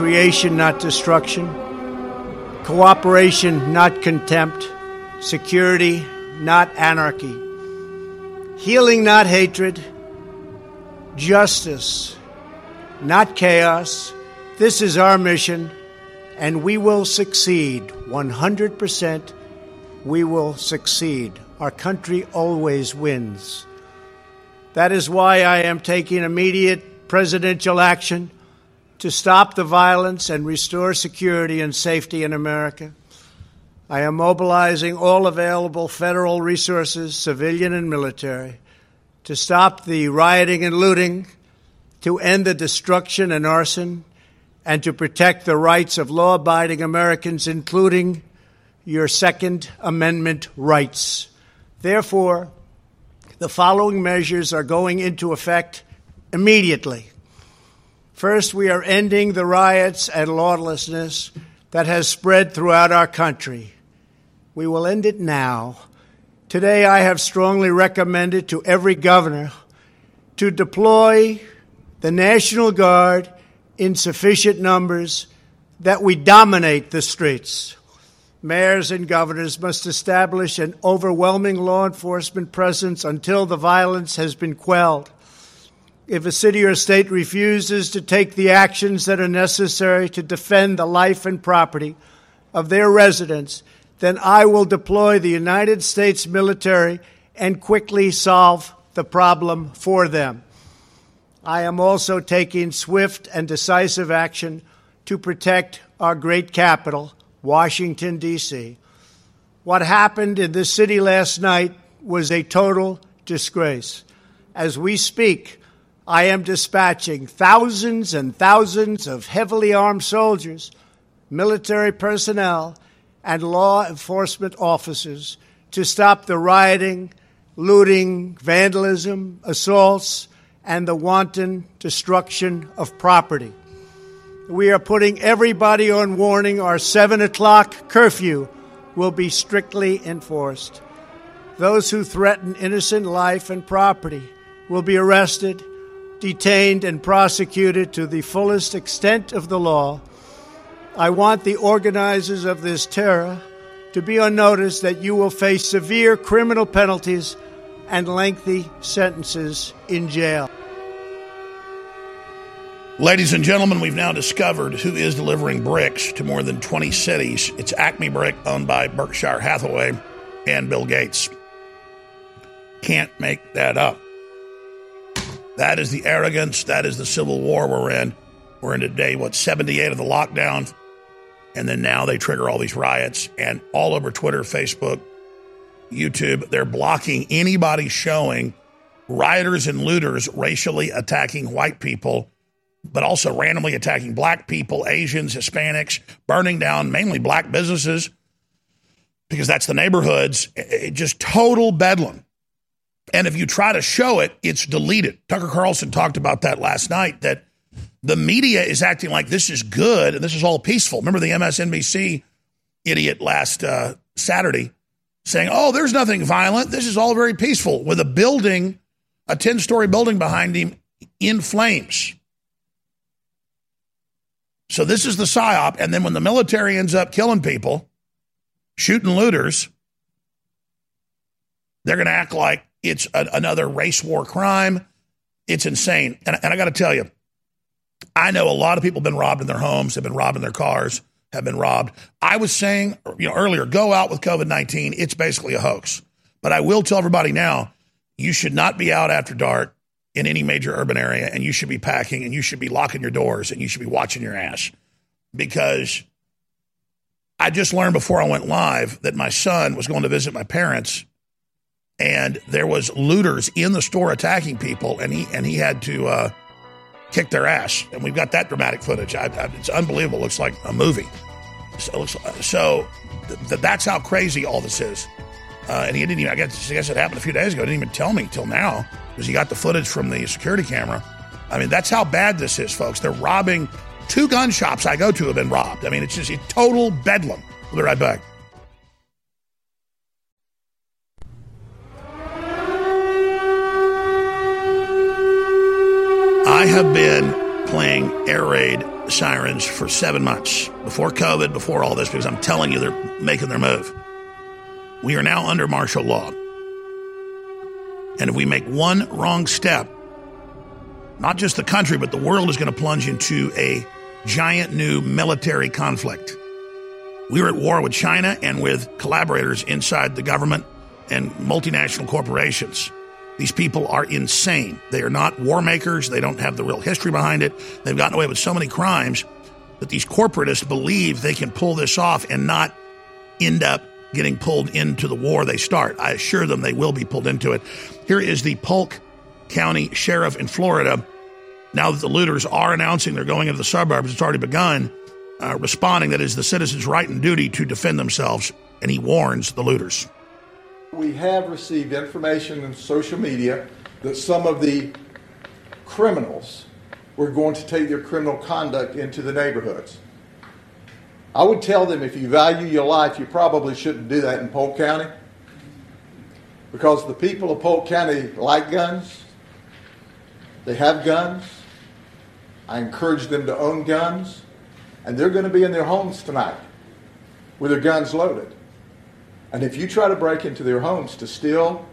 creation, not destruction, cooperation, not contempt, security, not anarchy, healing, not hatred, justice, not chaos. This is our mission, and we will succeed 100%. We will succeed. Our country always wins. That is why I am taking immediate presidential action to stop the violence and restore security and safety in America. I am mobilizing all available federal resources, civilian and military, to stop the rioting and looting, to end the destruction and arson, and to protect the rights of law abiding Americans, including your Second Amendment rights. Therefore, the following measures are going into effect immediately. First, we are ending the riots and lawlessness that has spread throughout our country. We will end it now. Today, I have strongly recommended to every governor to deploy the National Guard in sufficient numbers that we dominate the streets mayors and governors must establish an overwhelming law enforcement presence until the violence has been quelled. If a city or state refuses to take the actions that are necessary to defend the life and property of their residents, then I will deploy the United States military and quickly solve the problem for them. I am also taking swift and decisive action to protect our great capital Washington, D.C. What happened in this city last night was a total disgrace. As we speak, I am dispatching thousands and thousands of heavily armed soldiers, military personnel, and law enforcement officers to stop the rioting, looting, vandalism, assaults, and the wanton destruction of property we are putting everybody on warning. Our 7 o'clock curfew will be strictly enforced. Those who threaten innocent life and property will be arrested, detained, and prosecuted to the fullest extent of the law. I want the organizers of this terror to be on notice that you will face severe criminal penalties and lengthy sentences in jail. Ladies and gentlemen, we've now discovered who is delivering bricks to more than 20 cities. It's Acme Brick, owned by Berkshire Hathaway and Bill Gates. Can't make that up. That is the arrogance. That is the civil war we're in. We're in today, what, 78 of the lockdown. And then now they trigger all these riots. And all over Twitter, Facebook, YouTube, they're blocking anybody showing rioters and looters racially attacking white people but also randomly attacking black people, Asians, Hispanics, burning down mainly black businesses because that's the neighborhoods. It, just total bedlam. And if you try to show it, it's deleted. Tucker Carlson talked about that last night that the media is acting like this is good and this is all peaceful. Remember the MSNBC idiot last uh, Saturday saying, oh, there's nothing violent. This is all very peaceful with a building, a 10 story building behind him in flames. So this is the psyop. And then when the military ends up killing people, shooting looters, they're going to act like it's a, another race war crime. It's insane. And, and I got to tell you, I know a lot of people have been robbed in their homes, have been robbed in their cars, have been robbed. I was saying, you know, earlier, go out with COVID 19. It's basically a hoax. But I will tell everybody now, you should not be out after dark in any major urban area, and you should be packing and you should be locking your doors and you should be watching your ass because I just learned before I went live that my son was going to visit my parents and there was looters in the store attacking people and he and he had to uh, kick their ass and we've got that dramatic footage I, I, it's unbelievable it looks like a movie so, so th- that's how crazy all this is uh, and he didn't even I guess, I guess it happened a few days ago he didn't even tell me till now because he got the footage from the security camera. I mean, that's how bad this is, folks. They're robbing two gun shops I go to have been robbed. I mean, it's just a total bedlam. We'll be right back. I have been playing air raid sirens for seven months before COVID, before all this, because I'm telling you they're making their move. We are now under martial law. And if we make one wrong step, not just the country, but the world is going to plunge into a giant new military conflict. We are at war with China and with collaborators inside the government and multinational corporations. These people are insane. They are not war makers. They don't have the real history behind it. They've gotten away with so many crimes that these corporatists believe they can pull this off and not end up getting pulled into the war they start. I assure them they will be pulled into it. Here is the Polk County Sheriff in Florida. Now that the looters are announcing they're going into the suburbs, it's already begun, uh, responding it is the citizens' right and duty to defend themselves, and he warns the looters. We have received information in social media that some of the criminals were going to take their criminal conduct into the neighborhoods. I would tell them if you value your life, you probably shouldn't do that in Polk County because the people of Polk County like guns, they have guns. I encourage them to own guns, and they're going to be in their homes tonight with their guns loaded. And if you try to break into their homes to steal,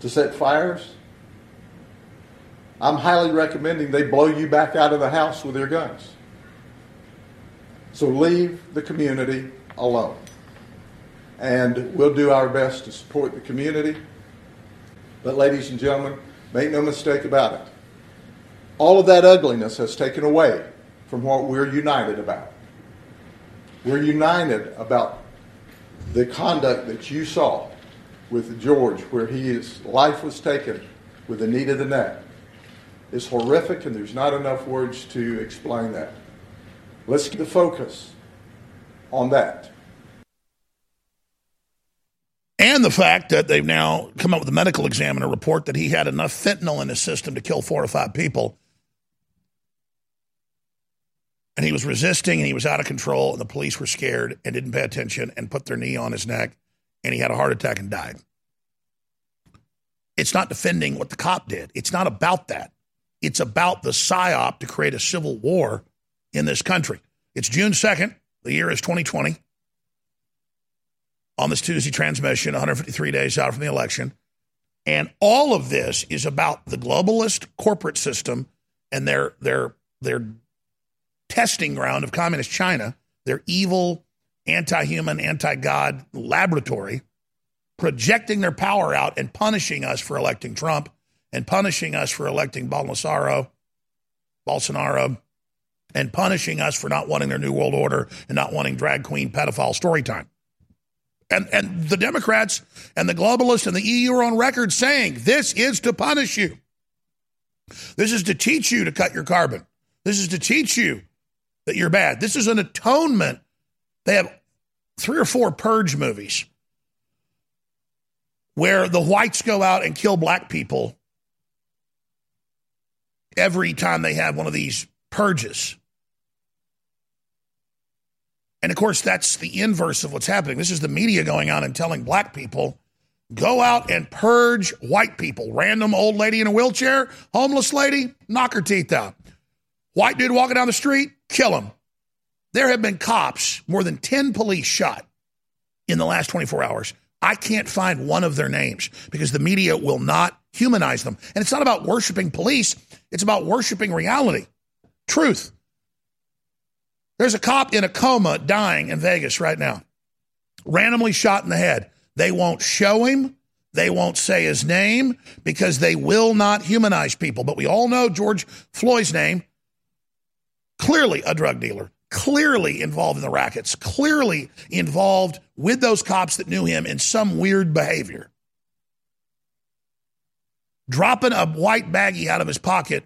to set fires, I'm highly recommending they blow you back out of the house with their guns. So leave the community alone. And we'll do our best to support the community. But, ladies and gentlemen, make no mistake about it. All of that ugliness has taken away from what we're united about. We're united about the conduct that you saw with George, where his life was taken with a knee to the neck, is horrific, and there's not enough words to explain that. Let's keep the focus on that. And the fact that they've now come up with a medical examiner report that he had enough fentanyl in his system to kill four or five people. And he was resisting and he was out of control, and the police were scared and didn't pay attention and put their knee on his neck, and he had a heart attack and died. It's not defending what the cop did. It's not about that. It's about the psyop to create a civil war in this country. It's June 2nd. The year is 2020. On this Tuesday transmission, 153 days out from the election. And all of this is about the globalist corporate system and their, their, their testing ground of communist China, their evil, anti human, anti God laboratory, projecting their power out and punishing us for electing Trump and punishing us for electing Bolsonaro, Bolsonaro, and punishing us for not wanting their new world order and not wanting drag queen pedophile story time. And, and the Democrats and the globalists and the EU are on record saying this is to punish you. This is to teach you to cut your carbon. This is to teach you that you're bad. This is an atonement. They have three or four purge movies where the whites go out and kill black people every time they have one of these purges. And of course, that's the inverse of what's happening. This is the media going on and telling black people go out and purge white people. Random old lady in a wheelchair, homeless lady, knock her teeth out. White dude walking down the street, kill them. There have been cops, more than 10 police shot in the last 24 hours. I can't find one of their names because the media will not humanize them. And it's not about worshiping police, it's about worshiping reality, truth. There's a cop in a coma dying in Vegas right now, randomly shot in the head. They won't show him. They won't say his name because they will not humanize people. But we all know George Floyd's name. Clearly a drug dealer, clearly involved in the rackets, clearly involved with those cops that knew him in some weird behavior. Dropping a white baggie out of his pocket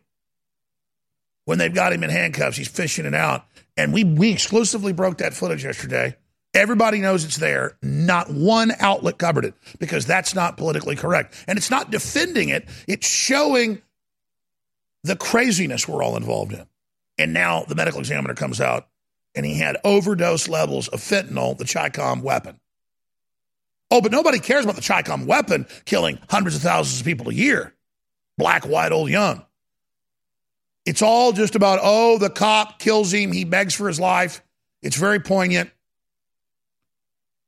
when they've got him in handcuffs, he's fishing it out and we, we exclusively broke that footage yesterday. Everybody knows it's there. Not one outlet covered it because that's not politically correct. And it's not defending it, it's showing the craziness we're all involved in. And now the medical examiner comes out and he had overdose levels of fentanyl, the Chicom weapon. Oh, but nobody cares about the Chicom weapon killing hundreds of thousands of people a year black, white, old, young. It's all just about, oh, the cop kills him, he begs for his life. It's very poignant.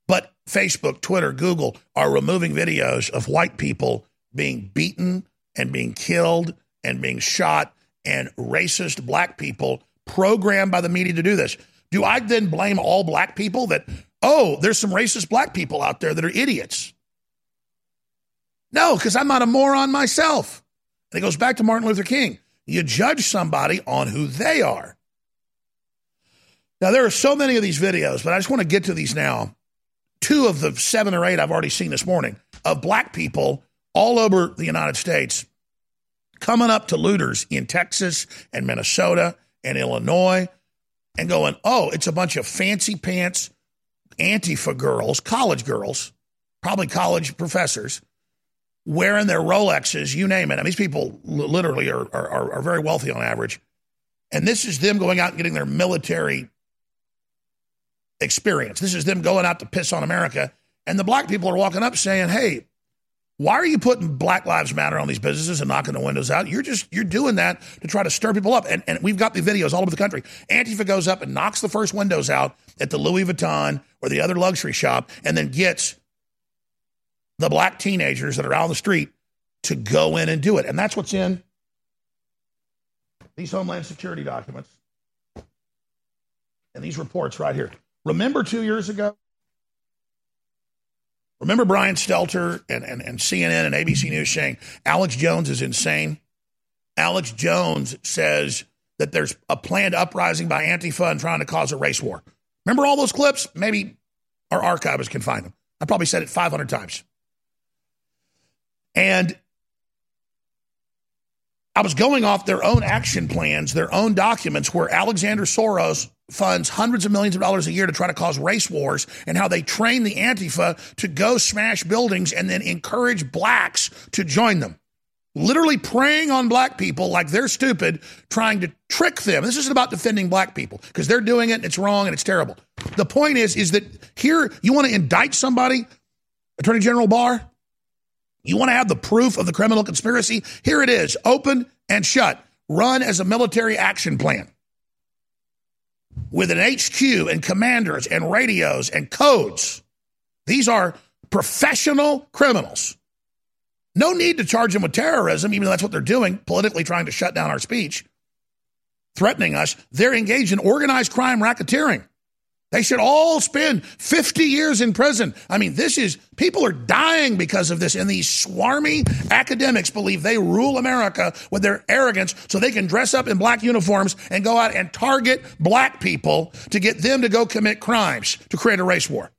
But Facebook, Twitter, Google are removing videos of white people being beaten and being killed and being shot and racist black people programmed by the media to do this. Do I then blame all black people that, oh, there's some racist black people out there that are idiots? No, because I'm not a moron myself. And it goes back to Martin Luther King. You judge somebody on who they are. Now, there are so many of these videos, but I just want to get to these now. Two of the seven or eight I've already seen this morning of black people all over the United States coming up to looters in Texas and Minnesota and Illinois and going, oh, it's a bunch of fancy pants Antifa girls, college girls, probably college professors, wearing their Rolexes, you name it. I mean, these people literally are, are, are very wealthy on average. And this is them going out and getting their military experience. This is them going out to piss on America. And the black people are walking up saying, hey, why are you putting Black Lives Matter on these businesses and knocking the windows out? You're just you're doing that to try to stir people up. And, and we've got the videos all over the country. Antifa goes up and knocks the first windows out at the Louis Vuitton or the other luxury shop, and then gets the black teenagers that are out on the street to go in and do it. And that's what's in these Homeland Security documents and these reports right here. Remember two years ago Remember Brian Stelter and, and, and CNN and ABC News saying Alex Jones is insane? Alex Jones says that there's a planned uprising by Antifa and trying to cause a race war. Remember all those clips? Maybe our archivists can find them. I probably said it 500 times. And I was going off their own action plans, their own documents, where Alexander Soros funds hundreds of millions of dollars a year to try to cause race wars and how they train the Antifa to go smash buildings and then encourage blacks to join them. Literally preying on black people like they're stupid, trying to trick them. This isn't about defending black people because they're doing it and it's wrong and it's terrible. The point is, is that here you want to indict somebody, Attorney General Barr? You want to have the proof of the criminal conspiracy? Here it is, open and shut, run as a military action plan with an HQ and commanders and radios and codes. These are professional criminals. No need to charge them with terrorism, even though that's what they're doing, politically trying to shut down our speech, threatening us. They're engaged in organized crime racketeering. They should all spend 50 years in prison. I mean, this is, people are dying because of this. And these swarmy academics believe they rule America with their arrogance so they can dress up in black uniforms and go out and target black people to get them to go commit crimes to create a race war.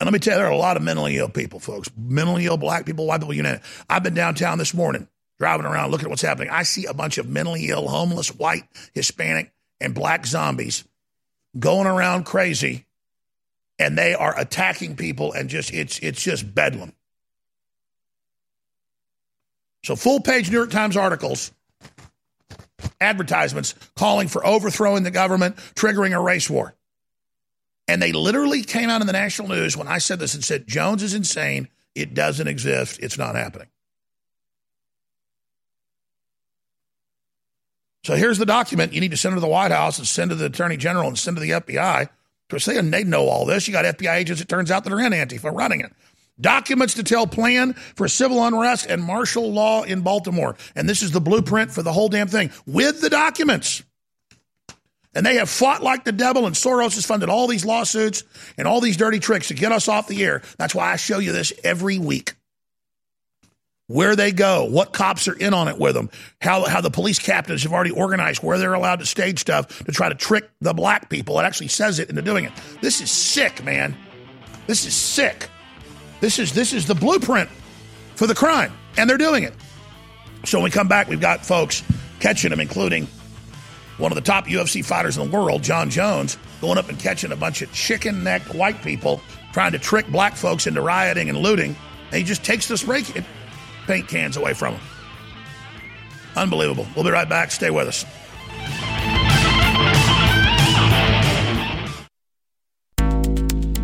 And let me tell you, there are a lot of mentally ill people, folks. Mentally ill black people, white people, you know. I've been downtown this morning driving around looking at what's happening. I see a bunch of mentally ill, homeless, white, Hispanic, and black zombies going around crazy and they are attacking people and just it's it's just bedlam. So full page New York Times articles, advertisements calling for overthrowing the government, triggering a race war. And they literally came out in the national news when I said this and said Jones is insane, it doesn't exist, it's not happening. So here's the document you need to send to the White House and send to the Attorney General and send to the FBI. Because they, they know all this. You got FBI agents, it turns out, that are in Antifa running it. Documents to tell plan for civil unrest and martial law in Baltimore. And this is the blueprint for the whole damn thing with the documents. And they have fought like the devil, and Soros has funded all these lawsuits and all these dirty tricks to get us off the air. That's why I show you this every week where they go, what cops are in on it with them, how, how the police captains have already organized where they're allowed to stage stuff to try to trick the black people. It actually says it into doing it. This is sick, man. This is sick. This is this is the blueprint for the crime, and they're doing it. So when we come back, we've got folks catching them, including one of the top UFC fighters in the world, Jon Jones, going up and catching a bunch of chicken necked white people trying to trick black folks into rioting and looting. And he just takes this break paint cans away from them. Unbelievable. We'll be right back. Stay with us.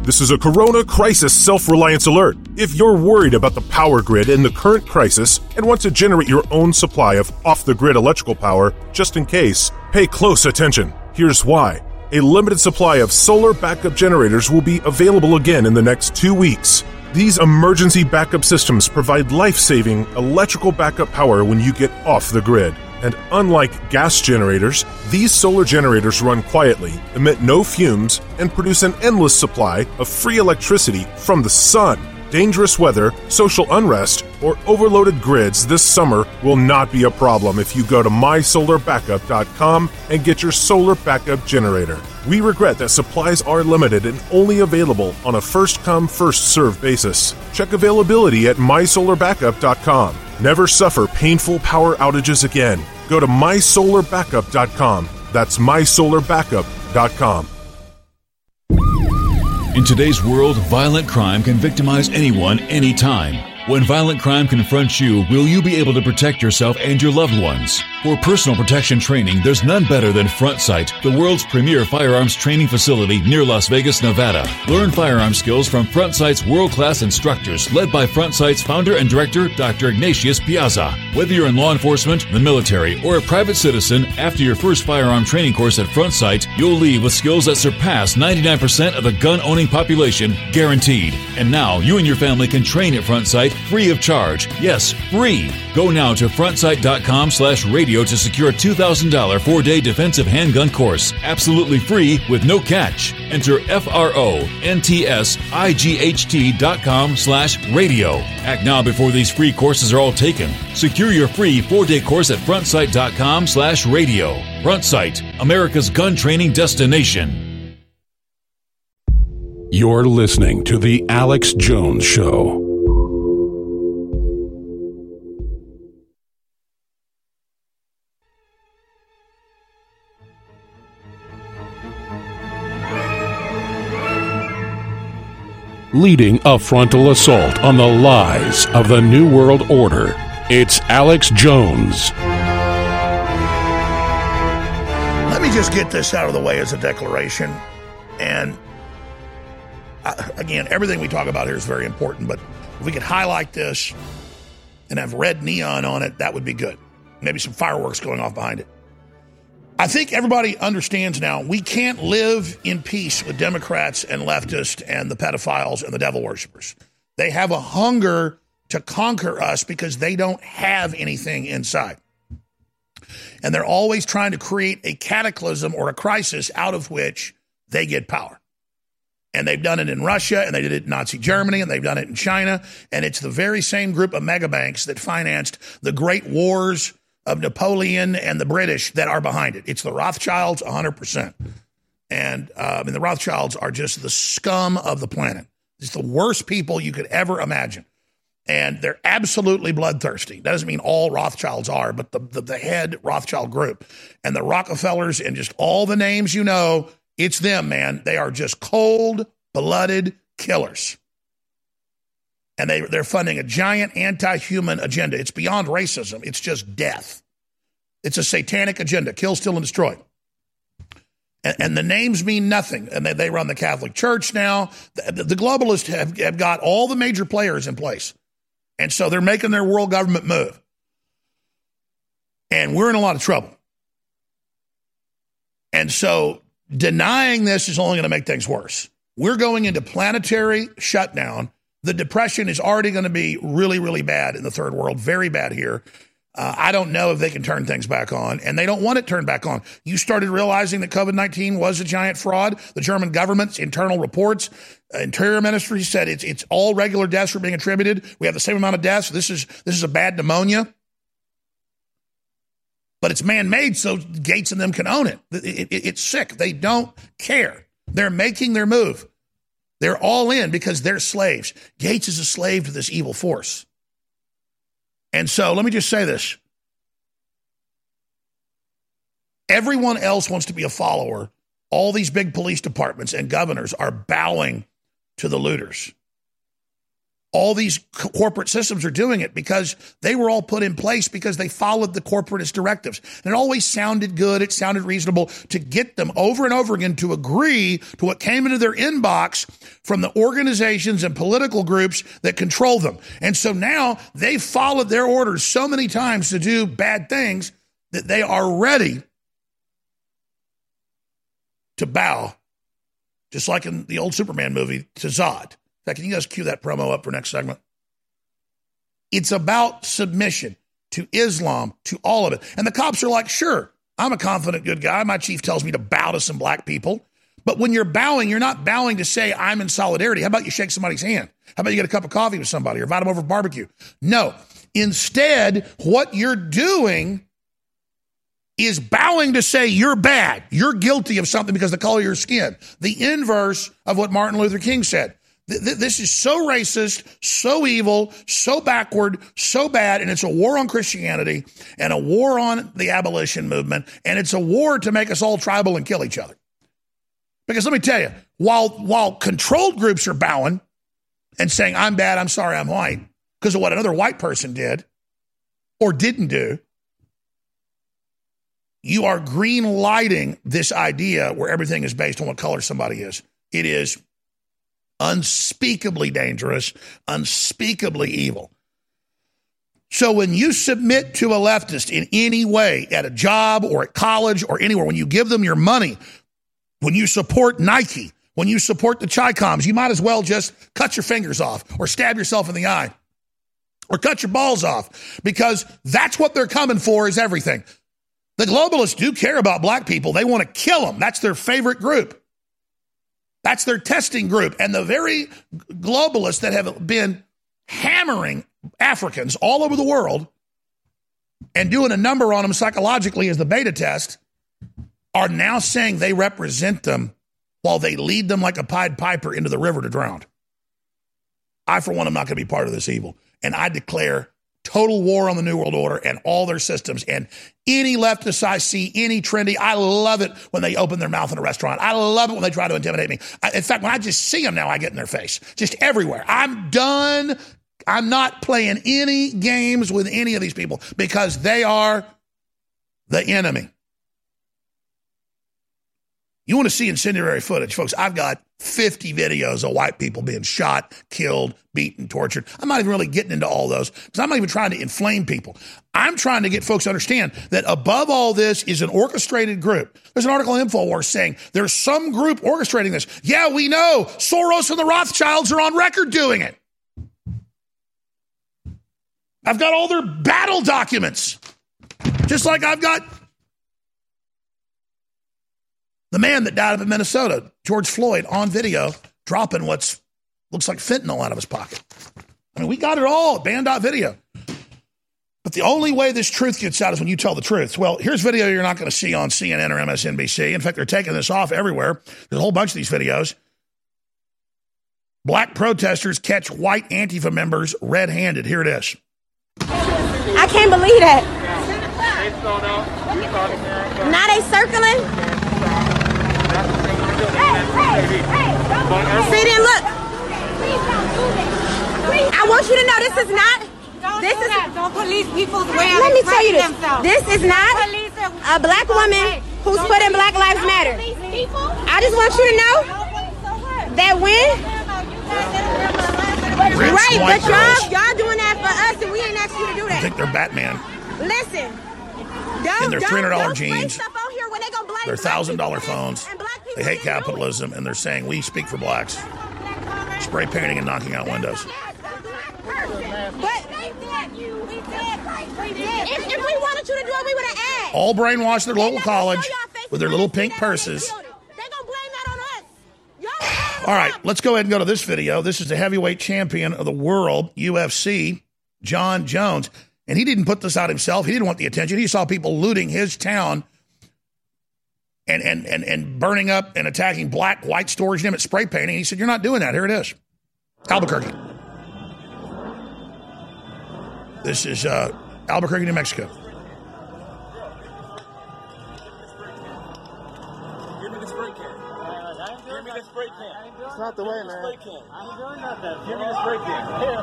This is a Corona Crisis Self Reliance Alert. If you're worried about the power grid in the current crisis and want to generate your own supply of off the grid electrical power, just in case, pay close attention. Here's why. A limited supply of solar backup generators will be available again in the next two weeks. These emergency backup systems provide life saving electrical backup power when you get off the grid. And unlike gas generators, these solar generators run quietly, emit no fumes, and produce an endless supply of free electricity from the sun. Dangerous weather, social unrest, or overloaded grids this summer will not be a problem if you go to mysolarbackup.com and get your solar backup generator. We regret that supplies are limited and only available on a first come, first served basis. Check availability at mysolarbackup.com. Never suffer painful power outages again. Go to mysolarbackup.com. That's mysolarbackup.com. In today's world, violent crime can victimize anyone, anytime. When violent crime confronts you, will you be able to protect yourself and your loved ones? For personal protection training, there's none better than Front Sight, the world's premier firearms training facility near Las Vegas, Nevada. Learn firearm skills from Front Sight's world class instructors, led by Front Sight's founder and director, Dr. Ignatius Piazza. Whether you're in law enforcement, the military, or a private citizen, after your first firearm training course at Front Sight, you'll leave with skills that surpass 99% of the gun owning population, guaranteed. And now you and your family can train at Front Sight free of charge. Yes, free. Go now to frontsight.com slash radio to secure a $2,000 four-day defensive handgun course. Absolutely free with no catch. Enter F-R-O-N-T-S-I-G-H-T dot com slash radio. Act now before these free courses are all taken. Secure your free four-day course at frontsight.com slash radio. Front Sight, America's gun training destination. You're listening to The Alex Jones Show. Leading a frontal assault on the lies of the New World Order. It's Alex Jones. Let me just get this out of the way as a declaration. And uh, again, everything we talk about here is very important, but if we could highlight this and have red neon on it, that would be good. Maybe some fireworks going off behind it. I think everybody understands now we can't live in peace with Democrats and leftists and the pedophiles and the devil worshippers. They have a hunger to conquer us because they don't have anything inside. And they're always trying to create a cataclysm or a crisis out of which they get power. And they've done it in Russia and they did it in Nazi Germany and they've done it in China. And it's the very same group of megabanks that financed the great wars of Napoleon and the British that are behind it. It's the Rothschilds, 100%. And uh, I mean, the Rothschilds are just the scum of the planet. It's the worst people you could ever imagine. And they're absolutely bloodthirsty. That doesn't mean all Rothschilds are, but the, the, the head Rothschild group and the Rockefellers and just all the names you know, it's them, man. They are just cold blooded killers and they, they're funding a giant anti human agenda. It's beyond racism, it's just death. It's a satanic agenda kill, steal, and destroy. And, and the names mean nothing. And they, they run the Catholic Church now. The, the globalists have, have got all the major players in place. And so they're making their world government move. And we're in a lot of trouble. And so denying this is only going to make things worse. We're going into planetary shutdown the depression is already going to be really, really bad in the third world, very bad here. Uh, I don't know if they can turn things back on, and they don't want it turned back on. You started realizing that COVID 19 was a giant fraud. The German government's internal reports, uh, Interior Ministry said it's, it's all regular deaths are being attributed. We have the same amount of deaths. This is, this is a bad pneumonia. But it's man made, so Gates and them can own it. It, it. It's sick. They don't care. They're making their move. They're all in because they're slaves. Gates is a slave to this evil force. And so let me just say this everyone else wants to be a follower. All these big police departments and governors are bowing to the looters. All these co- corporate systems are doing it because they were all put in place because they followed the corporatist directives. And it always sounded good. It sounded reasonable to get them over and over again to agree to what came into their inbox from the organizations and political groups that control them. And so now they followed their orders so many times to do bad things that they are ready to bow, just like in the old Superman movie, to Zod can you guys cue that promo up for next segment? It's about submission to Islam, to all of it. And the cops are like, sure, I'm a confident, good guy. My chief tells me to bow to some black people. But when you're bowing, you're not bowing to say, I'm in solidarity. How about you shake somebody's hand? How about you get a cup of coffee with somebody or invite them over for barbecue? No. Instead, what you're doing is bowing to say you're bad. You're guilty of something because of the color of your skin. The inverse of what Martin Luther King said. This is so racist, so evil, so backward, so bad, and it's a war on Christianity and a war on the abolition movement, and it's a war to make us all tribal and kill each other. Because let me tell you, while while controlled groups are bowing and saying, I'm bad, I'm sorry, I'm white, because of what another white person did or didn't do, you are green lighting this idea where everything is based on what color somebody is. It is unspeakably dangerous, unspeakably evil. So when you submit to a leftist in any way at a job or at college or anywhere, when you give them your money, when you support Nike, when you support the Chi-Coms, you might as well just cut your fingers off or stab yourself in the eye or cut your balls off because that's what they're coming for is everything. The globalists do care about black people. They want to kill them. That's their favorite group. That's their testing group. And the very globalists that have been hammering Africans all over the world and doing a number on them psychologically as the beta test are now saying they represent them while they lead them like a Pied Piper into the river to drown. I, for one, am not going to be part of this evil. And I declare total war on the New World Order and all their systems. And any leftist I see, any trendy, I love it when they open their mouth in a restaurant. I love it when they try to intimidate me. I, in fact, when I just see them now, I get in their face, just everywhere. I'm done. I'm not playing any games with any of these people because they are the enemy. You want to see incendiary footage, folks? I've got 50 videos of white people being shot, killed, beaten, tortured. I'm not even really getting into all those because I'm not even trying to inflame people. I'm trying to get folks to understand that above all this is an orchestrated group. There's an article in InfoWars saying there's some group orchestrating this. Yeah, we know. Soros and the Rothschilds are on record doing it. I've got all their battle documents. Just like I've got the man that died up in Minnesota, George Floyd, on video, dropping what's looks like fentanyl out of his pocket. I mean, we got it all, band video. But the only way this truth gets out is when you tell the truth. Well, here's video you're not going to see on CNN or MSNBC. In fact, they're taking this off everywhere. There's a whole bunch of these videos. Black protesters catch white Antifa members red handed. Here it is. I can't believe that. Now they circling. See then look. I want you to know this is not don't this do is that. don't police people's way Let me tell you this. themselves. This is not a black woman who's put in Black Lives Matter. I just want you to know that when Rich right, but y'all y'all doing that for us and we ain't asked you to do that. I think they're Batman. Listen. Don't, In their $300 jeans, stuff out here when they gonna Their thousand dollar people and- phones. And black people They hate didn't do it. capitalism, and they're saying we speak for blacks. Spray painting and knocking out windows. But if, if we wanted you to do it, we would have asked. All brainwashed their local college show y'all faces with their little pink that in the purses. building. They gonna blame that on us. Y'all All right, let's go ahead and go to this video. This is the heavyweight champion of the world, UFC, Jon Jones. And he didn't put this out himself. He didn't want the attention. He saw people looting his town and and and, and burning up and attacking black, white storage units, spray painting. He said, You're not doing that. Here it is. Albuquerque. This is uh, Albuquerque, New Mexico. Give me the spray can. Give me the spray can. It's not the way, man. Spray can. I ain't doing nothing. Give me the spray can. Here,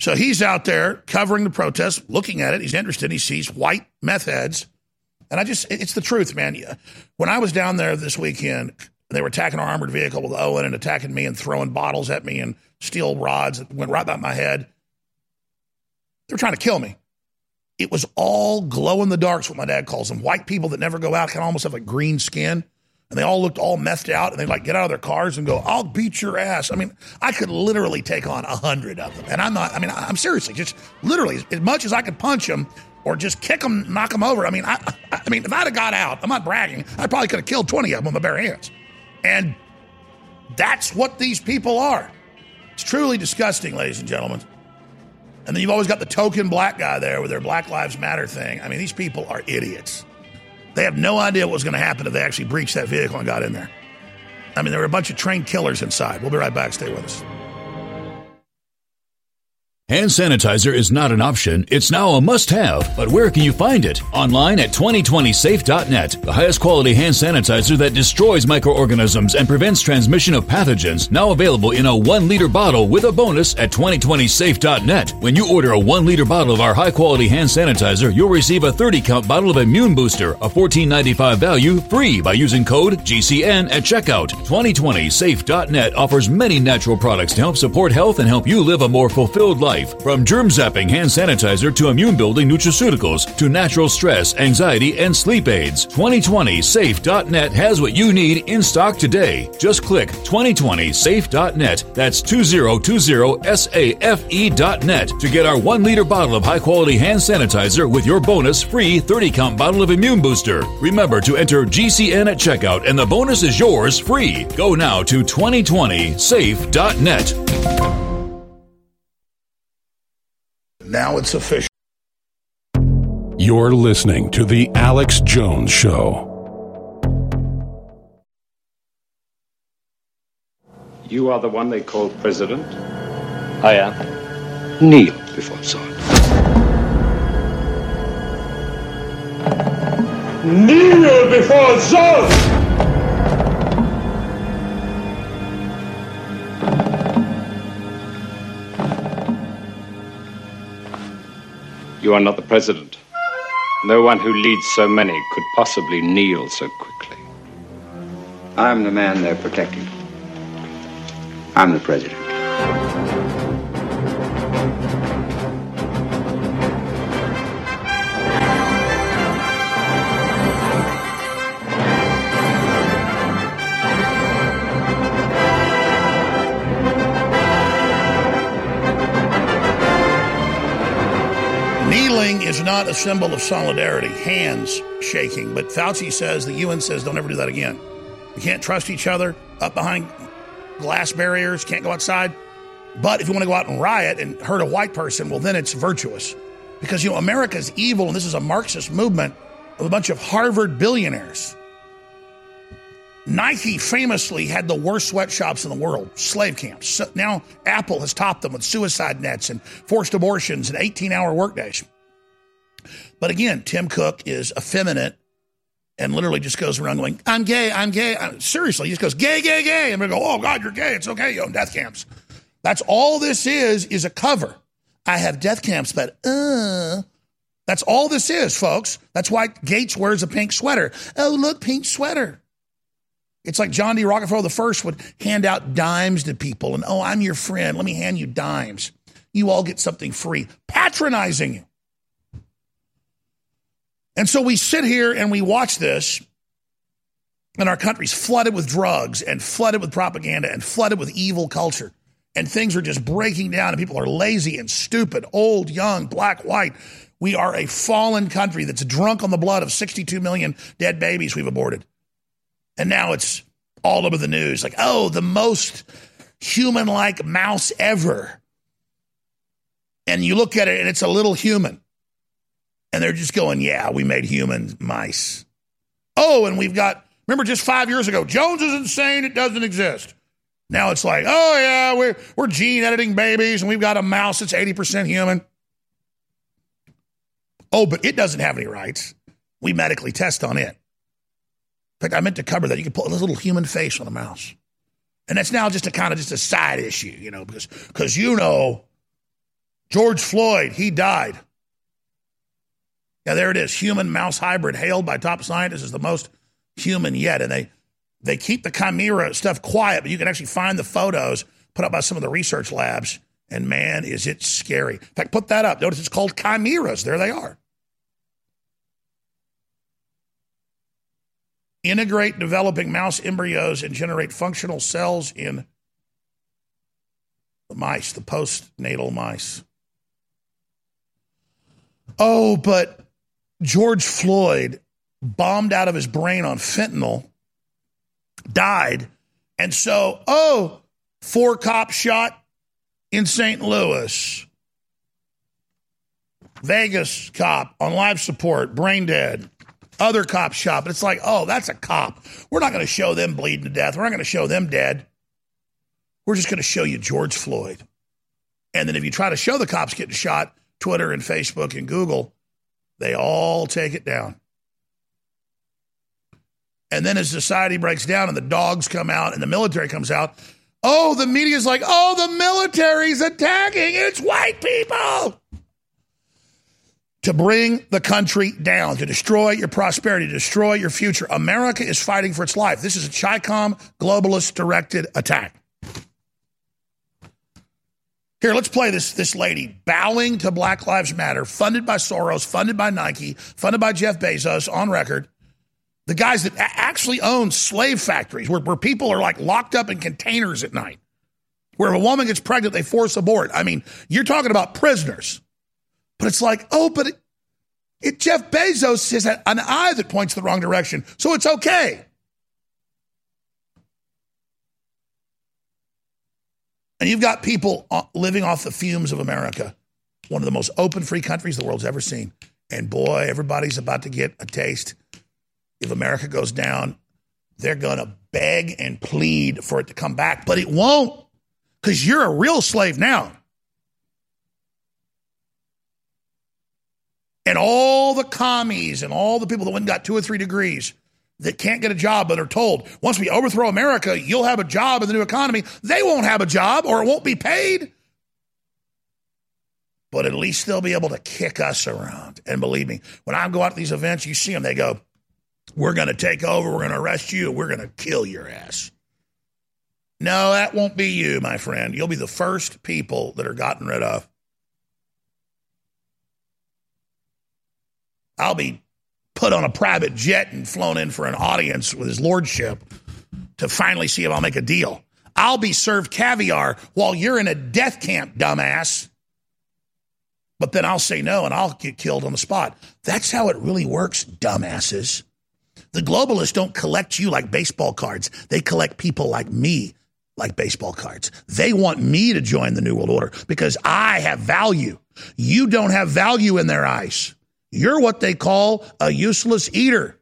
So he's out there covering the protest, looking at it. He's interested. He sees white meth heads. And I just, it's the truth, man. When I was down there this weekend, they were attacking our armored vehicle with Owen and attacking me and throwing bottles at me and steel rods that went right by my head. They were trying to kill me. It was all glow in the darks, what my dad calls them. White people that never go out, can almost have like green skin and they all looked all messed out, and they like get out of their cars and go, "I'll beat your ass." I mean, I could literally take on a hundred of them, and I'm not. I mean, I'm seriously just literally as much as I could punch them or just kick them, knock them over. I mean, I, I mean, if I'd have got out, I'm not bragging. I probably could have killed twenty of them with my bare hands, and that's what these people are. It's truly disgusting, ladies and gentlemen. And then you've always got the token black guy there with their Black Lives Matter thing. I mean, these people are idiots. They have no idea what was going to happen if they actually breached that vehicle and got in there. I mean, there were a bunch of trained killers inside. We'll be right back. Stay with us. Hand sanitizer is not an option, it's now a must have. But where can you find it? Online at 2020safe.net. The highest quality hand sanitizer that destroys microorganisms and prevents transmission of pathogens, now available in a 1 liter bottle with a bonus at 2020safe.net. When you order a 1 liter bottle of our high quality hand sanitizer, you'll receive a 30 count bottle of Immune Booster, a $14.95 value, free by using code GCN at checkout. 2020safe.net offers many natural products to help support health and help you live a more fulfilled life life. From germ zapping hand sanitizer to immune building nutraceuticals to natural stress, anxiety, and sleep aids. 2020safe.net has what you need in stock today. Just click 2020safe.net. That's 2020safe.net to get our one liter bottle of high quality hand sanitizer with your bonus free 30 count bottle of immune booster. Remember to enter GCN at checkout and the bonus is yours free. Go now to 2020safe.net. Now it's official. You're listening to The Alex Jones Show. You are the one they call president? I am. Kneel before Zod. Kneel before Zod! You are not the president. No one who leads so many could possibly kneel so quickly. I'm the man they're protecting. I'm the president. Is not a symbol of solidarity, hands shaking. But Fauci says, the UN says, don't ever do that again. We can't trust each other up behind glass barriers, can't go outside. But if you want to go out and riot and hurt a white person, well, then it's virtuous. Because, you know, America's evil, and this is a Marxist movement of a bunch of Harvard billionaires. Nike famously had the worst sweatshops in the world, slave camps. So now Apple has topped them with suicide nets and forced abortions and 18 hour workdays. But again, Tim Cook is effeminate and literally just goes around going, I'm gay, I'm gay. I'm, seriously, he just goes, gay, gay, gay. And we go, oh, God, you're gay. It's okay. You own death camps. That's all this is, is a cover. I have death camps, but uh. That's all this is, folks. That's why Gates wears a pink sweater. Oh, look, pink sweater. It's like John D. Rockefeller the first would hand out dimes to people and, oh, I'm your friend. Let me hand you dimes. You all get something free. Patronizing you. And so we sit here and we watch this, and our country's flooded with drugs and flooded with propaganda and flooded with evil culture. And things are just breaking down, and people are lazy and stupid, old, young, black, white. We are a fallen country that's drunk on the blood of 62 million dead babies we've aborted. And now it's all over the news like, oh, the most human like mouse ever. And you look at it and it's a little human. And they're just going, yeah, we made human mice. Oh, and we've got, remember just five years ago, Jones is insane, it doesn't exist. Now it's like, oh yeah, we're we're gene editing babies and we've got a mouse that's 80% human. Oh, but it doesn't have any rights. We medically test on it. In fact, I meant to cover that. You can put a little human face on a mouse. And that's now just a kind of just a side issue, you know, because because you know George Floyd, he died. Yeah, there it is. Human mouse hybrid hailed by top scientists as the most human yet. And they they keep the chimera stuff quiet, but you can actually find the photos put up by some of the research labs. And man, is it scary. In fact, put that up. Notice it's called chimeras. There they are. Integrate developing mouse embryos and generate functional cells in the mice, the postnatal mice. Oh, but George Floyd bombed out of his brain on fentanyl died. And so, oh, four cops shot in St. Louis. Vegas cop on life support, brain dead. Other cop shot. But it's like, oh, that's a cop. We're not going to show them bleeding to death. We're not going to show them dead. We're just going to show you George Floyd. And then if you try to show the cops getting shot, Twitter and Facebook and Google, they all take it down. And then as society breaks down and the dogs come out and the military comes out, oh, the media's like, oh, the military's attacking. It's white people. To bring the country down, to destroy your prosperity, to destroy your future. America is fighting for its life. This is a CHICOM globalist directed attack. Here, let's play this, this lady bowing to Black Lives Matter, funded by Soros, funded by Nike, funded by Jeff Bezos on record the guys that actually own slave factories where, where people are like locked up in containers at night. Where if a woman gets pregnant, they force abort. I mean, you're talking about prisoners. But it's like, oh, but it, it, Jeff Bezos has an eye that points the wrong direction, so it's okay. And you've got people uh, living off the fumes of America, one of the most open, free countries the world's ever seen. And boy, everybody's about to get a taste if America goes down, they're going to beg and plead for it to come back, but it won't because you're a real slave now. And all the commies and all the people that went and got two or three degrees that can't get a job but are told, once we overthrow America, you'll have a job in the new economy. They won't have a job or it won't be paid. But at least they'll be able to kick us around. And believe me, when I go out to these events, you see them, they go, we're going to take over. We're going to arrest you. We're going to kill your ass. No, that won't be you, my friend. You'll be the first people that are gotten rid of. I'll be put on a private jet and flown in for an audience with his lordship to finally see if I'll make a deal. I'll be served caviar while you're in a death camp, dumbass. But then I'll say no and I'll get killed on the spot. That's how it really works, dumbasses. The globalists don't collect you like baseball cards. They collect people like me like baseball cards. They want me to join the New World Order because I have value. You don't have value in their eyes. You're what they call a useless eater,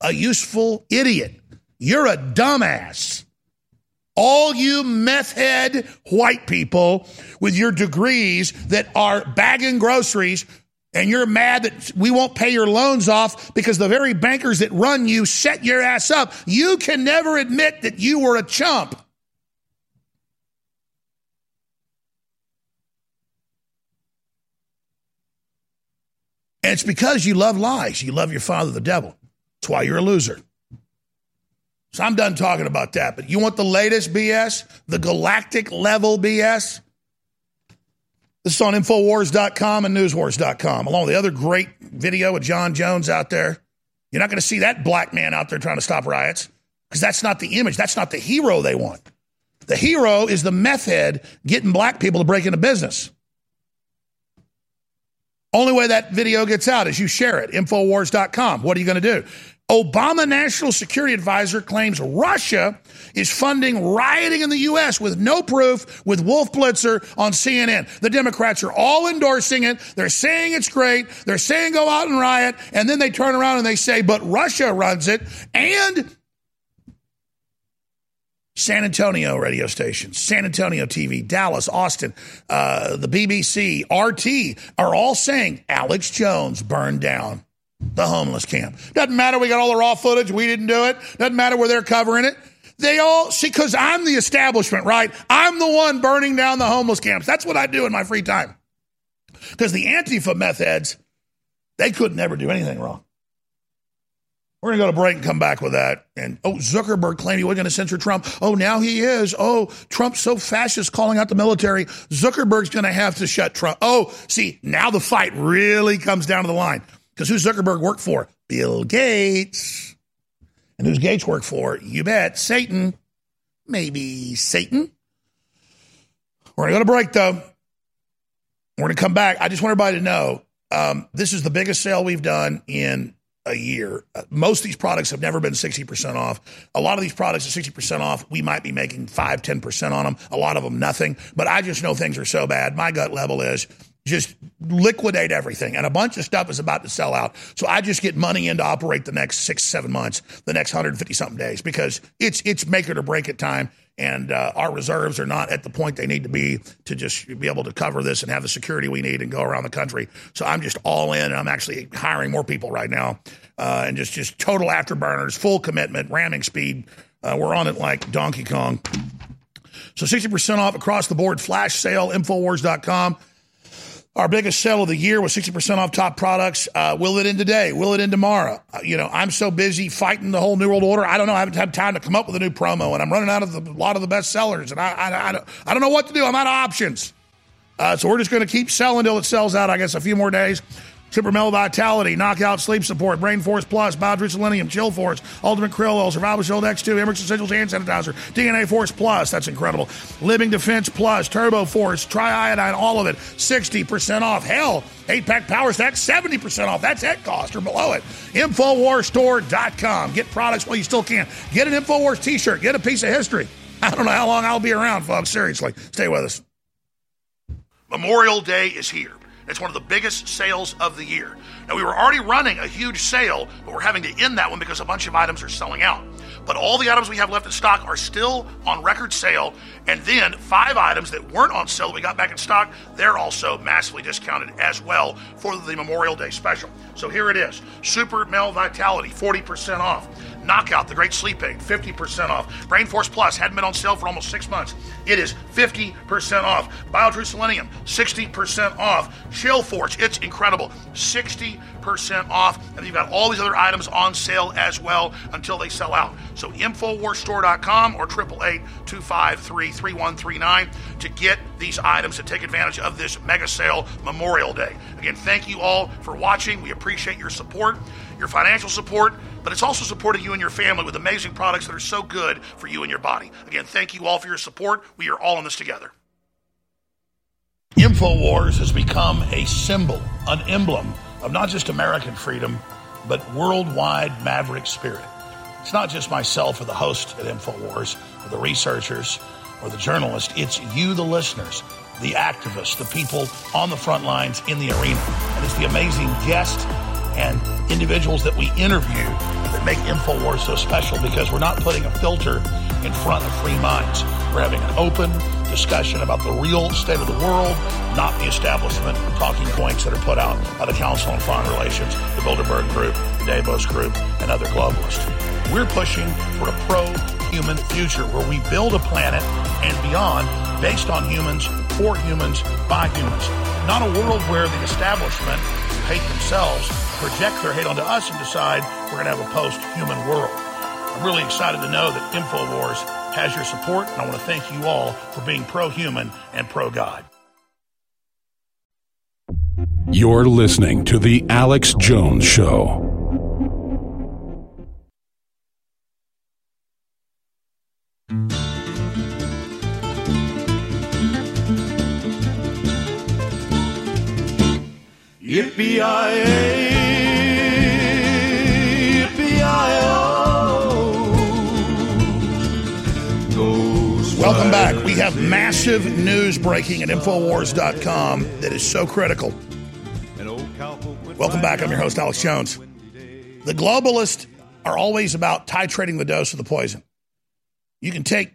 a useful idiot. You're a dumbass. All you meth head white people with your degrees that are bagging groceries and you're mad that we won't pay your loans off because the very bankers that run you set your ass up, you can never admit that you were a chump. And it's because you love lies. You love your father, the devil. That's why you're a loser. So I'm done talking about that. But you want the latest BS, the galactic level BS? This is on Infowars.com and Newswars.com, along with the other great video with Jon Jones out there. You're not going to see that black man out there trying to stop riots because that's not the image. That's not the hero they want. The hero is the meth head getting black people to break into business. Only way that video gets out is you share it. Infowars.com. What are you going to do? Obama National Security Advisor claims Russia is funding rioting in the U.S. with no proof with Wolf Blitzer on CNN. The Democrats are all endorsing it. They're saying it's great. They're saying go out and riot. And then they turn around and they say, but Russia runs it. And San Antonio radio stations, San Antonio TV, Dallas, Austin, uh, the BBC, RT are all saying Alex Jones burned down the homeless camp. Doesn't matter. We got all the raw footage. We didn't do it. Doesn't matter where they're covering it. They all see because I'm the establishment, right? I'm the one burning down the homeless camps. That's what I do in my free time. Because the Antifa meth heads, they could never do anything wrong. We're going to go to break and come back with that. And oh, Zuckerberg claimed he wasn't going to censor Trump. Oh, now he is. Oh, Trump's so fascist calling out the military. Zuckerberg's going to have to shut Trump. Oh, see, now the fight really comes down to the line. Because who Zuckerberg worked for? Bill Gates. And who's Gates work for? You bet, Satan. Maybe Satan. We're going to go to break, though. We're going to come back. I just want everybody to know um, this is the biggest sale we've done in a year. Uh, most of these products have never been 60% off. A lot of these products are 60% off. We might be making 5, 10% on them. A lot of them, nothing. But I just know things are so bad. My gut level is just liquidate everything. And a bunch of stuff is about to sell out. So I just get money in to operate the next six, seven months, the next 150 something days, because it's, it's make it or break it time. And uh, our reserves are not at the point they need to be to just be able to cover this and have the security we need and go around the country. So I'm just all in. And I'm actually hiring more people right now uh, and just, just total afterburners, full commitment, ramming speed. Uh, we're on it like Donkey Kong. So 60% off across the board, flash sale, Infowars.com. Our biggest sale of the year was 60% off top products. Uh, will it in today? Will it in tomorrow? Uh, you know, I'm so busy fighting the whole New World Order. I don't know. I haven't had time to come up with a new promo, and I'm running out of a lot of the best sellers, and I, I, I, don't, I don't know what to do. I'm out of options. Uh, so we're just going to keep selling until it sells out, I guess, a few more days. Super Male Vitality, Knockout Sleep Support, Brain Force Plus, Biotrue Selenium, Chill Force, Ultimate Krill Oil, Survival Shield X2, Emmerich Essentials Hand Sanitizer, DNA Force Plus, that's incredible. Living Defense Plus, Turbo Force, Triiodine, all of it, 60% off. Hell, 8 pack Power Stack, 70% off. That's at cost or below it. InfoWarsStore.com. Get products while you still can. Get an InfoWars t shirt, get a piece of history. I don't know how long I'll be around, folks. Seriously, stay with us. Memorial Day is here. It's one of the biggest sales of the year. Now, we were already running a huge sale, but we're having to end that one because a bunch of items are selling out. But all the items we have left in stock are still on record sale. And then five items that weren't on sale that we got back in stock, they're also massively discounted as well for the Memorial Day special. So here it is Super Male Vitality, 40% off. Knockout, the great sleep aid, 50% off. Brain Force Plus hadn't been on sale for almost six months. It is 50% off. Biotrue Selenium, 60% off. Chill Force, it's incredible, 60% off. And you've got all these other items on sale as well until they sell out. So InfoWarsStore.com or 888-253-3139 to get these items to take advantage of this mega sale Memorial Day. Again, thank you all for watching. We appreciate your support, your financial support, but it's also supporting you and your family with amazing products that are so good for you and your body. Again, thank you all for your support. We are all in this together. InfoWars has become a symbol, an emblem of not just American freedom, but worldwide maverick spirit. It's not just myself or the host at InfoWars or the researchers or the journalists. It's you, the listeners, the activists, the people on the front lines in the arena. And it's the amazing guests and individuals that we interview that make InfoWars so special because we're not putting a filter in front of free minds. We're having an open discussion about the real state of the world, not the establishment talking points that are put out by the Council on Foreign Relations, the Bilderberg Group, the Davos Group, and other globalists. We're pushing for a pro human future where we build a planet and beyond based on humans, for humans, by humans. Not a world where the establishment hate themselves, project their hate onto us, and decide we're going to have a post human world. I'm really excited to know that InfoWars has your support, and I want to thank you all for being pro human and pro God. You're listening to The Alex Jones Show. Yippee-yi-yay, yippee-yi-oh. Welcome back. We have massive news breaking at Infowars.com that is so critical. Welcome back. I'm your host, Alex Jones. The globalists are always about titrating the dose of the poison. You can take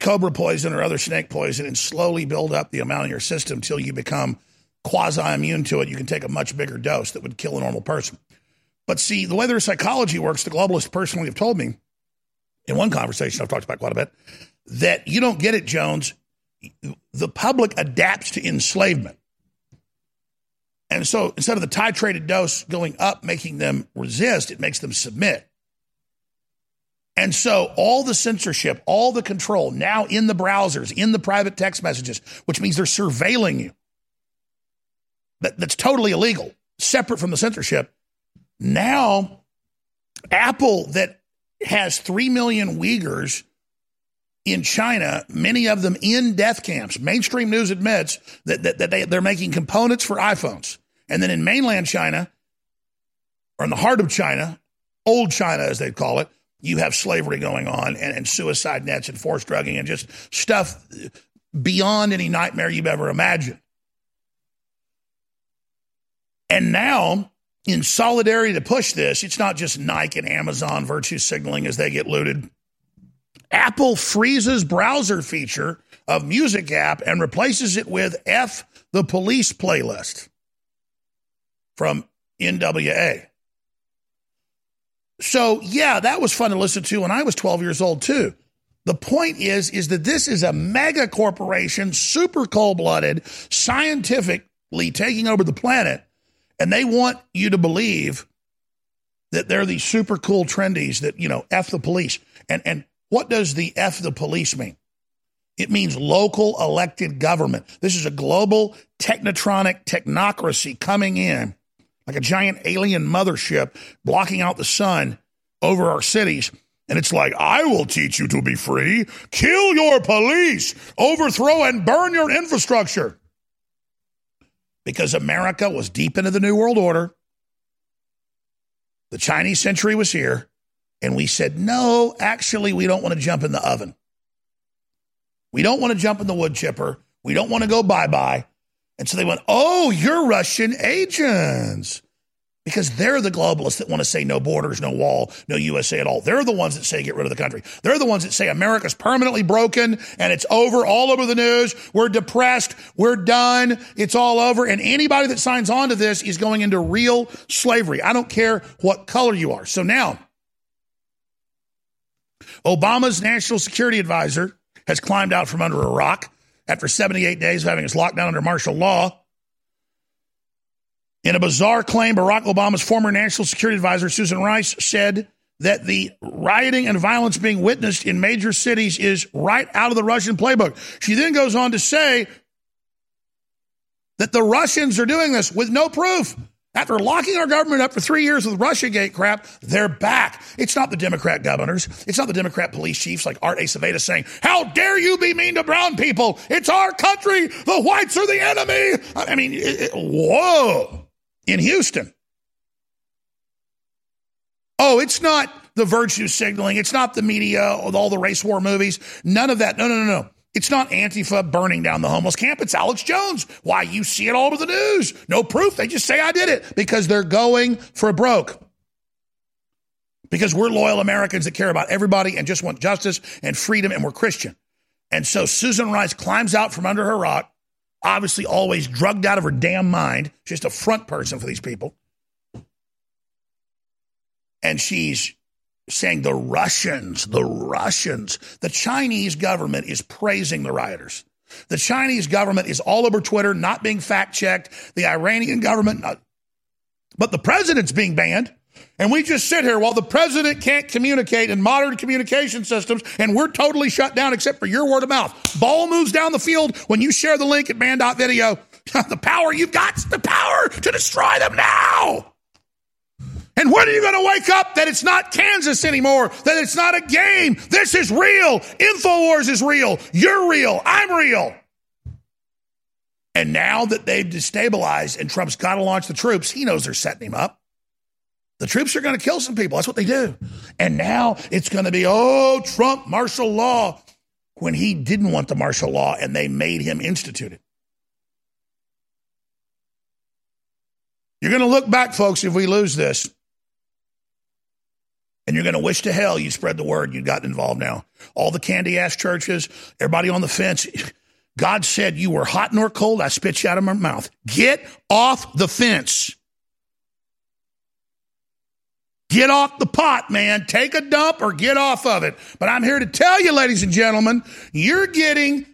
cobra poison or other snake poison and slowly build up the amount in your system until you become quasi immune to it. You can take a much bigger dose that would kill a normal person. But see, the way their psychology works, the globalists personally have told me in one conversation I've talked about quite a bit that you don't get it, Jones. The public adapts to enslavement. And so instead of the titrated dose going up, making them resist, it makes them submit. And so all the censorship, all the control now in the browsers, in the private text messages, which means they're surveilling you. That, that's totally illegal, separate from the censorship. Now, Apple, that has 3 million Uyghurs in China, many of them in death camps. Mainstream news admits that, that, that they, they're making components for iPhones. And then in mainland China, or in the heart of China, old China as they call it, you have slavery going on and, and suicide nets and forced drugging and just stuff beyond any nightmare you've ever imagined. And now, in solidarity to push this, it's not just Nike and Amazon virtue signaling as they get looted. Apple freezes browser feature of Music app and replaces it with F the Police playlist from NWA. So, yeah, that was fun to listen to when I was 12 years old too. The point is is that this is a mega corporation, super cold-blooded, scientifically taking over the planet, and they want you to believe that they're these super cool trendies that, you know, F the police. And and what does the F the police mean? It means local elected government. This is a global technotronic technocracy coming in like a giant alien mothership blocking out the sun over our cities. And it's like, I will teach you to be free. Kill your police, overthrow and burn your infrastructure. Because America was deep into the New World Order. The Chinese century was here. And we said, no, actually, we don't want to jump in the oven. We don't want to jump in the wood chipper. We don't want to go bye bye. And so they went, Oh, you're Russian agents. Because they're the globalists that want to say no borders, no wall, no USA at all. They're the ones that say get rid of the country. They're the ones that say America's permanently broken and it's over all over the news. We're depressed. We're done. It's all over. And anybody that signs on to this is going into real slavery. I don't care what color you are. So now, Obama's national security advisor has climbed out from under a rock after 78 days of having us locked down under martial law. In a bizarre claim, Barack Obama's former national security advisor, Susan Rice, said that the rioting and violence being witnessed in major cities is right out of the Russian playbook. She then goes on to say that the Russians are doing this with no proof. After locking our government up for three years with Russiagate crap, they're back. It's not the Democrat governors. It's not the Democrat police chiefs like Art Acevedo saying, How dare you be mean to brown people? It's our country. The whites are the enemy. I mean, it, it, whoa. In Houston. Oh, it's not the virtue signaling. It's not the media with all the race war movies. None of that. No, no, no, no. It's not Antifa burning down the homeless camp. It's Alex Jones. Why you see it all over the news? No proof. They just say I did it because they're going for broke. Because we're loyal Americans that care about everybody and just want justice and freedom, and we're Christian. And so Susan Rice climbs out from under her rock, obviously always drugged out of her damn mind, just a front person for these people. And she's saying the Russians, the Russians, the Chinese government is praising the rioters. The Chinese government is all over Twitter, not being fact checked. The Iranian government, not. but the president's being banned. And we just sit here while the president can't communicate in modern communication systems, and we're totally shut down except for your word of mouth. Ball moves down the field when you share the link at banned.video. the power you've got, the power to destroy them now. And when are you going to wake up that it's not Kansas anymore? That it's not a game? This is real. InfoWars is real. You're real. I'm real. And now that they've destabilized and Trump's got to launch the troops, he knows they're setting him up. The troops are going to kill some people. That's what they do. And now it's going to be, oh, Trump, martial law, when he didn't want the martial law and they made him institute it. You're going to look back, folks, if we lose this And you're going to wish to hell you spread the word you'd gotten involved now. All the candy ass churches, everybody on the fence. God said you were hot nor cold. I spit you out of my mouth. Get off the fence. Get off the pot, man. Take a dump or get off of it. But I'm here to tell you, ladies and gentlemen, you're getting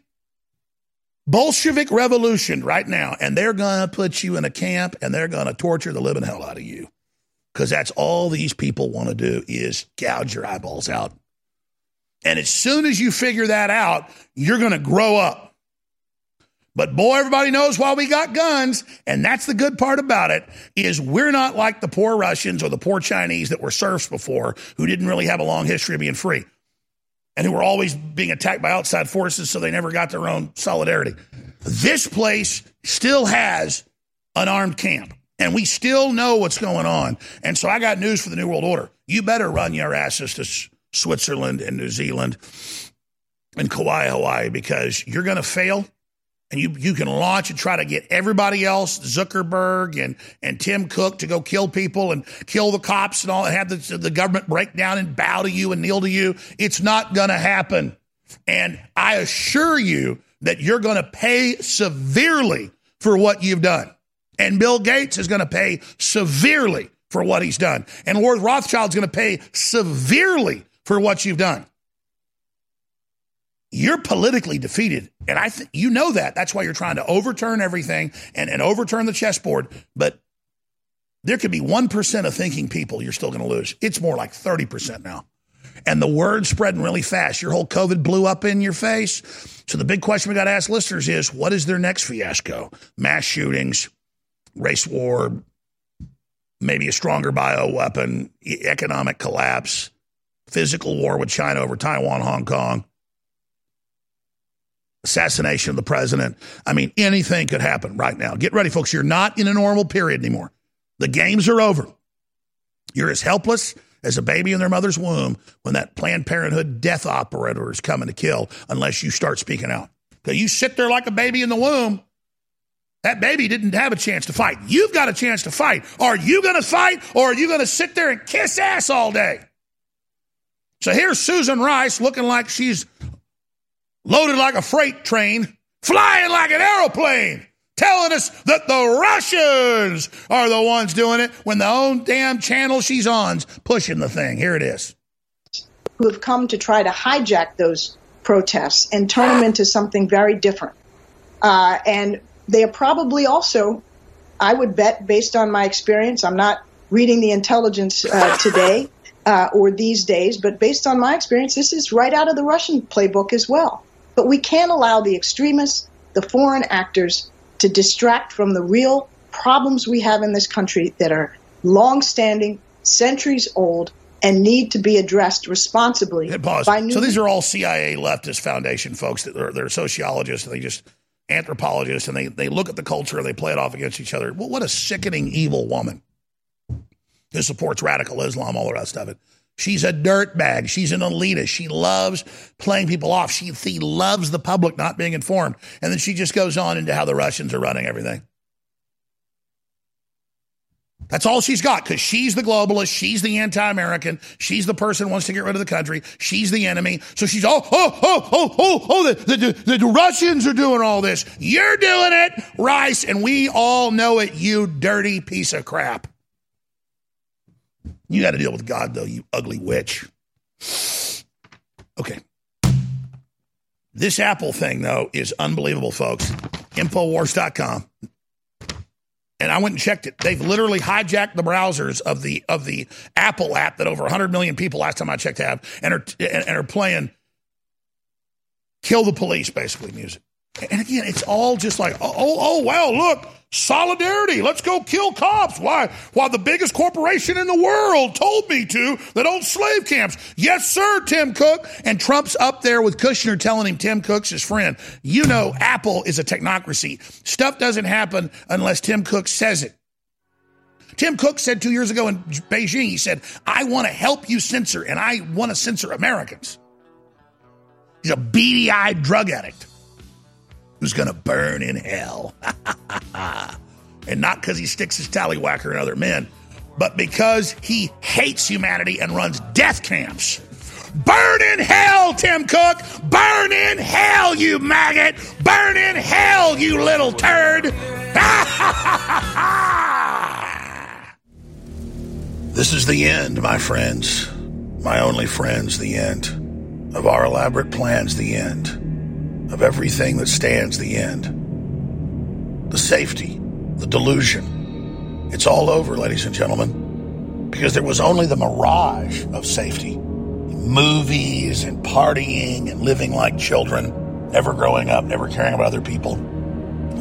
Bolshevik revolution right now, and they're going to put you in a camp and they're going to torture the living hell out of you. Because that's all these people want to do is gouge your eyeballs out. And as soon as you figure that out, you're going to grow up. But boy, everybody knows why we got guns. And that's the good part about it is we're not like the poor Russians or the poor Chinese that were serfs before who didn't really have a long history of being free and who were always being attacked by outside forces. So they never got their own solidarity. This place still has an armed camp and we still know what's going on. And so I got news for the New World Order. You better run your asses to Switzerland and New Zealand and Kauai, Hawaii, because you're going to fail and you you can launch and try to get everybody else, Zuckerberg and and Tim Cook, to go kill people and kill the cops and all, and have the, the government break down and bow to you and kneel to you. It's not going to happen. And I assure you that you're going to pay severely for what you've done. And Bill Gates is going to pay severely for what he's done. And Lord Rothschild's going to pay severely for what you've done you're politically defeated. And I think you know that. That's why you're trying to overturn everything and, and overturn the chessboard. But there could be 1% of thinking people you're still going to lose. It's more like 30% now. And the word's spreading really fast. Your whole COVID blew up in your face. So the big question we got to ask listeners is what is their next fiasco? Mass shootings, race war, maybe a stronger bio weapon, economic collapse, physical war with China over Taiwan, Hong Kong assassination of the president. I mean, anything could happen right now. Get ready, folks. You're not in a normal period anymore. The games are over. You're as helpless as a baby in their mother's womb when that Planned Parenthood death operator is coming to kill unless you start speaking out. Because you sit there like a baby in the womb. That baby didn't have a chance to fight. You've got a chance to fight. Are you going to fight or are you going to sit there and kiss ass all day? So here's Susan Rice looking like she's loaded like a freight train, flying like an aeroplane, telling us that the Russians are the ones doing it when the own damn channel she's on's pushing the thing. Here it is. Who have come to try to hijack those protests and turn them into something very different. Uh, and they are probably also, I would bet, based on my experience, I'm not reading the intelligence uh, today uh, or these days, but based on my experience, this is right out of the Russian playbook as well. But we can't allow the extremists, the foreign actors, to distract from the real problems we have in this country that are long-standing, centuries old, and need to be addressed responsibly. Pause. so these are all CIA leftist foundation folks that are they're sociologists and they just anthropologists and they, they look at the culture and they play it off against each other. Well, what a sickening evil woman who supports radical Islam, all the rest of it. She's a dirtbag. She's an elitist. She loves playing people off. She, she loves the public not being informed. And then she just goes on into how the Russians are running everything. That's all she's got because she's the globalist. She's the anti American. She's the person who wants to get rid of the country. She's the enemy. So she's, oh, oh, oh, oh, oh, oh, the, the, the, the Russians are doing all this. You're doing it, Rice, and we all know it, you dirty piece of crap. You got to deal with God, though, you ugly witch. Okay. This Apple thing, though, is unbelievable, folks. Infowars.com. And I went and checked it. They've literally hijacked the browsers of the of the Apple app that over 100 million people last time I checked have and are and, and are playing kill the police basically music. And again, it's all just like, oh, oh, oh wow, look, solidarity. Let's go kill cops. Why? Why the biggest corporation in the world told me to that owns slave camps. Yes, sir, Tim Cook. And Trump's up there with Kushner telling him Tim Cook's his friend. You know, Apple is a technocracy. Stuff doesn't happen unless Tim Cook says it. Tim Cook said two years ago in Beijing, he said, I want to help you censor and I want to censor Americans. He's a beady eyed drug addict who's going to burn in hell. and not because he sticks his tallywhacker in other men. but because he hates humanity and runs death camps. Burn in hell, Tim Cook! Burn in hell, you maggot! Burn in hell, you little turd! this is the end, my friends. My only friends, the end. Of our elaborate plans, the end. Of everything that stands, the end. The safety, the delusion. It's all over, ladies and gentlemen. Because there was only the mirage of safety movies and partying and living like children, never growing up, never caring about other people.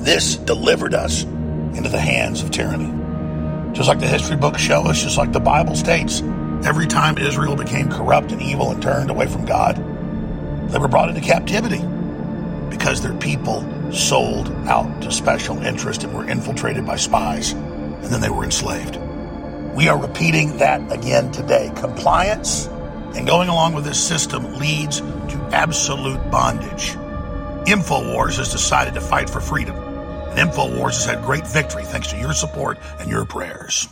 This delivered us into the hands of tyranny. Just like the history books show us, just like the Bible states, every time Israel became corrupt and evil and turned away from God, they were brought into captivity because their people sold out to special interest and were infiltrated by spies, and then they were enslaved. We are repeating that again today. Compliance and going along with this system leads to absolute bondage. InfoWars has decided to fight for freedom. And InfoWars has had great victory thanks to your support and your prayers.